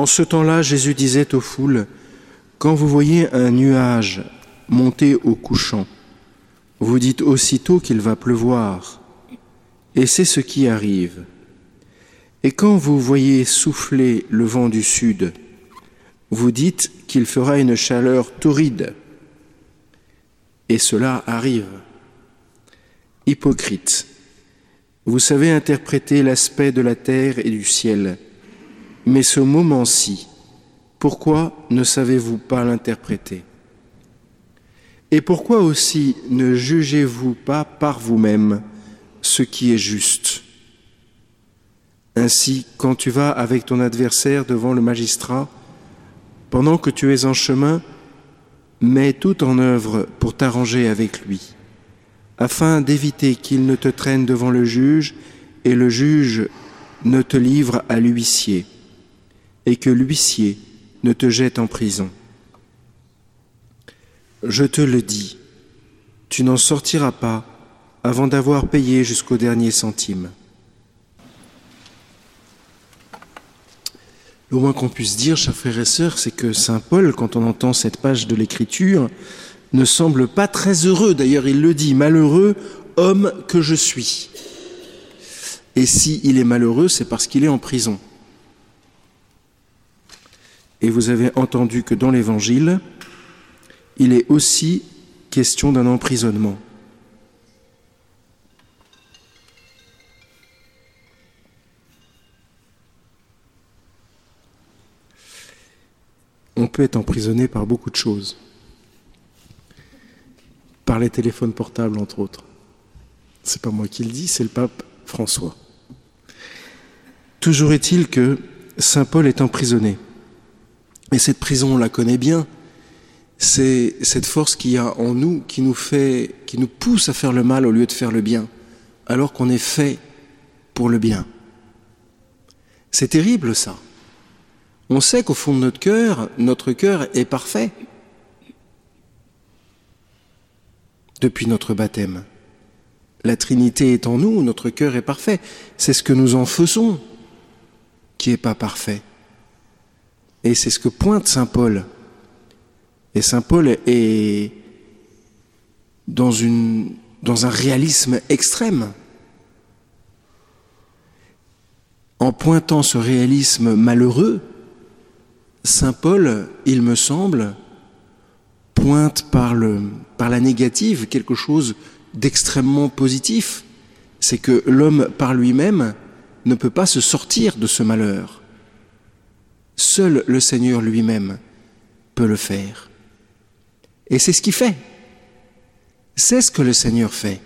En ce temps-là, Jésus disait aux foules, Quand vous voyez un nuage monter au couchant, vous dites aussitôt qu'il va pleuvoir, et c'est ce qui arrive. Et quand vous voyez souffler le vent du sud, vous dites qu'il fera une chaleur torride, et cela arrive. Hypocrite, vous savez interpréter l'aspect de la terre et du ciel, mais ce moment-ci, pourquoi ne savez-vous pas l'interpréter? Et pourquoi aussi ne jugez-vous pas par vous-même ce qui est juste? Ainsi, quand tu vas avec ton adversaire devant le magistrat, pendant que tu es en chemin, mets tout en œuvre pour t'arranger avec lui, afin d'éviter qu'il ne te traîne devant le juge et le juge ne te livre à l'huissier et que l'huissier ne te jette en prison. Je te le dis, tu n'en sortiras pas avant d'avoir payé jusqu'au dernier centime. Le moins qu'on puisse dire, chers frères et sœurs, c'est que Saint Paul, quand on entend cette page de l'Écriture, ne semble pas très heureux. D'ailleurs, il le dit, malheureux homme que je suis. Et si il est malheureux, c'est parce qu'il est en prison. Et vous avez entendu que dans l'Évangile, il est aussi question d'un emprisonnement. On peut être emprisonné par beaucoup de choses, par les téléphones portables entre autres. C'est pas moi qui le dis, c'est le pape François. Toujours est-il que Saint Paul est emprisonné. Et cette prison, on la connaît bien. C'est cette force qu'il y a en nous qui nous fait, qui nous pousse à faire le mal au lieu de faire le bien, alors qu'on est fait pour le bien. C'est terrible ça. On sait qu'au fond de notre cœur, notre cœur est parfait depuis notre baptême. La Trinité est en nous, notre cœur est parfait. C'est ce que nous en faisons qui n'est pas parfait. Et c'est ce que pointe Saint Paul. Et Saint Paul est dans, un réalisme extrême. En pointant ce réalisme malheureux, Saint Paul, il me semble, pointe par la négative quelque chose d'extrêmement positif. C'est que l'homme par lui-même ne peut pas se sortir de ce malheur. Seul le Seigneur lui-même peut le faire. Et c'est ce qu'il fait. C'est ce que le Seigneur fait.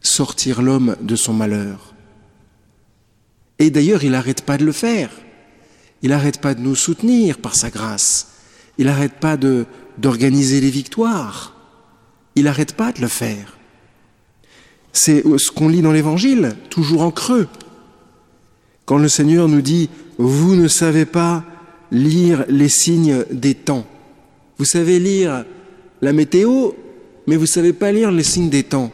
Sortir l'homme de son malheur. Et d'ailleurs, il n'arrête pas de le faire. Il n'arrête pas de nous soutenir par sa grâce. Il n'arrête pas d'organiser les victoires. Il n'arrête pas de le faire. C'est ce qu'on lit dans l'Évangile, toujours en creux. Quand le Seigneur nous dit vous ne savez pas lire les signes des temps. Vous savez lire la météo, mais vous ne savez pas lire les signes des temps.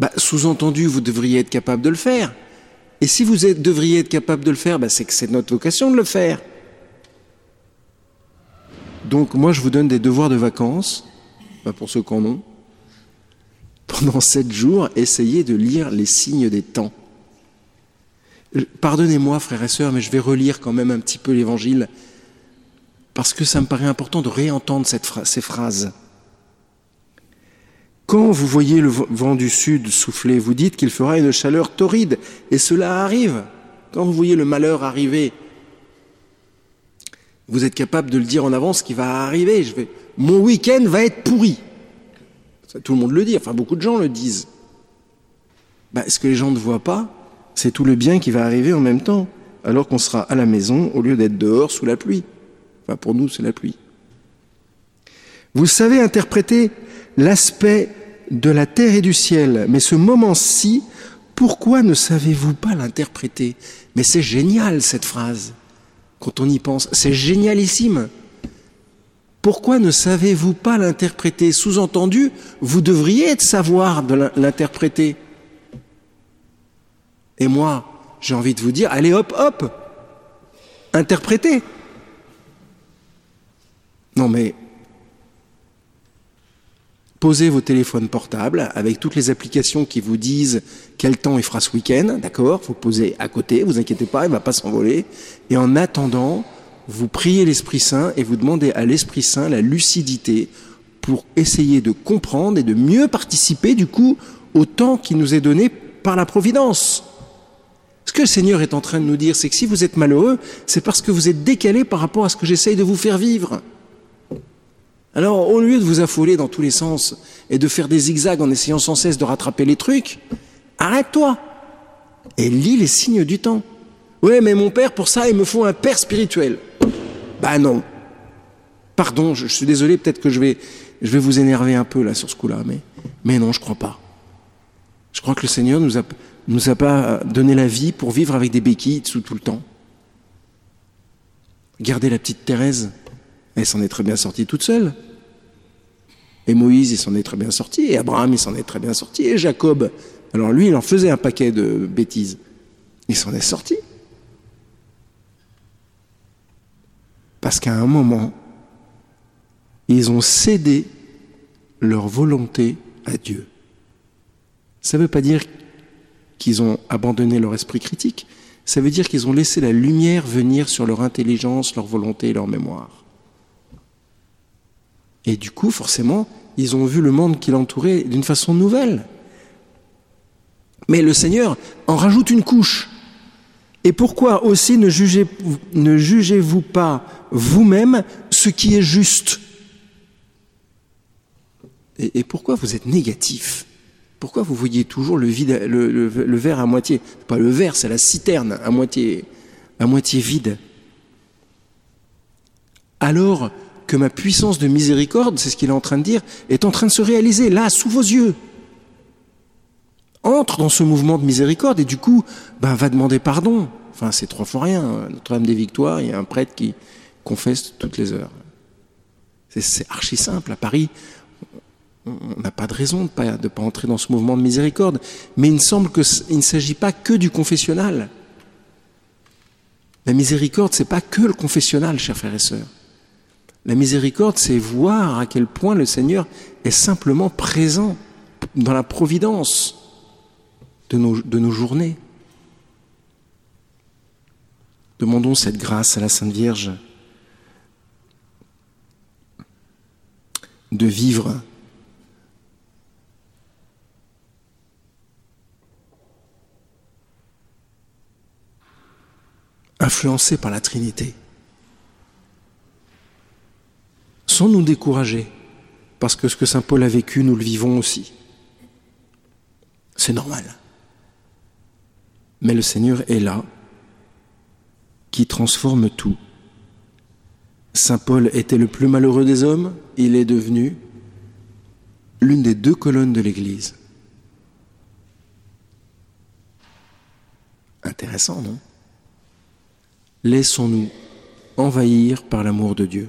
Bah, Sous-entendu, vous devriez être capable de le faire. Et si vous devriez être capable de le faire, bah, c'est que c'est notre vocation de le faire. Donc moi, je vous donne des devoirs de vacances, bah, pour ceux qui en ont. Pendant sept jours, essayez de lire les signes des temps. Pardonnez-moi, frères et sœurs, mais je vais relire quand même un petit peu l'évangile, parce que ça me paraît important de réentendre ces phrases. Quand vous voyez le vent du sud souffler, vous dites qu'il fera une chaleur torride, et cela arrive. Quand vous voyez le malheur arriver, vous êtes capable de le dire en avance ce qui va arriver. Mon week-end va être pourri. tout le monde le dit, enfin beaucoup de gens le disent. Ben, ce que les gens ne voient pas, c'est tout le bien qui va arriver en même temps, alors qu'on sera à la maison au lieu d'être dehors sous la pluie. Enfin, pour nous, c'est la pluie. Vous savez interpréter l'aspect de la terre et du ciel, mais ce moment-ci, pourquoi ne savez-vous pas l'interpréter? Mais c'est génial cette phrase, quand on y pense, c'est génialissime. Pourquoi ne savez-vous pas l'interpréter? Sous-entendu, vous devriez savoir de l'interpréter. Et moi, j'ai envie de vous dire, allez hop, hop, interprétez. Non mais posez vos téléphones portables avec toutes les applications qui vous disent quel temps il fera ce week-end, d'accord? Vous posez à côté, vous inquiétez pas, il va pas s'envoler. Et en attendant, vous priez l'Esprit Saint et vous demandez à l'Esprit Saint la lucidité pour essayer de comprendre et de mieux participer du coup au temps qui nous est donné par la Providence. Ce que le Seigneur est en train de nous dire, c'est que si vous êtes malheureux, c'est parce que vous êtes décalé par rapport à ce que j'essaye de vous faire vivre. Alors, au lieu de vous affoler dans tous les sens et de faire des zigzags en essayant sans cesse de rattraper les trucs, arrête-toi et lis les signes du temps. Ouais, mais mon père, pour ça, il me faut un père spirituel. Bah non. Pardon, je, suis désolé, peut-être que je vais, je vais vous énerver un peu là sur ce coup-là, mais, mais non, je crois pas. Je crois que le Seigneur nous nous a pas donné la vie pour vivre avec des béquilles tout, tout le temps. Regardez la petite Thérèse. Elle s'en est très bien sortie toute seule. Et Moïse, il s'en est très bien sorti. Et Abraham, il s'en est très bien sorti. Et Jacob, alors lui, il en faisait un paquet de bêtises. Il s'en est sorti. Parce qu'à un moment, ils ont cédé leur volonté à Dieu. Ça ne veut pas dire qu'ils ont abandonné leur esprit critique, ça veut dire qu'ils ont laissé la lumière venir sur leur intelligence, leur volonté et leur mémoire. Et du coup, forcément, ils ont vu le monde qui l'entourait d'une façon nouvelle. Mais le Seigneur en rajoute une couche. Et pourquoi aussi ne jugez-vous ne jugez pas vous-même ce qui est juste? Et, et, pourquoi vous êtes négatif? Pourquoi vous voyez toujours le, verre à moitié? Pas le verre, c'est la citerne à moitié, à moitié vide. Alors, que ma puissance de miséricorde, c'est ce qu'il est en train de dire, est en train de se réaliser là, sous vos yeux. Entre dans ce mouvement de miséricorde et du coup, ben, va demander pardon. Enfin, c'est trois fois rien. Notre-Dame des Victoires, il y a un prêtre qui confesse toutes les heures. C'est archi simple. À Paris, on n'a pas de raison de ne pas, pas entrer dans ce mouvement de miséricorde. Mais il me semble qu'il ne s'agit pas que du confessionnal. La miséricorde, c'est pas que le confessionnal, chers frères et sœurs. La miséricorde, c'est voir à quel point le Seigneur est simplement présent dans la providence de nos, de nos journées. Demandons cette grâce à la Sainte Vierge de vivre influencé par la Trinité. sans nous décourager, parce que ce que Saint Paul a vécu, nous le vivons aussi. C'est normal. Mais le Seigneur est là, qui transforme tout. Saint Paul était le plus malheureux des hommes, il est devenu l'une des deux colonnes de l'Église. Intéressant, non? Laissons-nous envahir par l'amour de Dieu.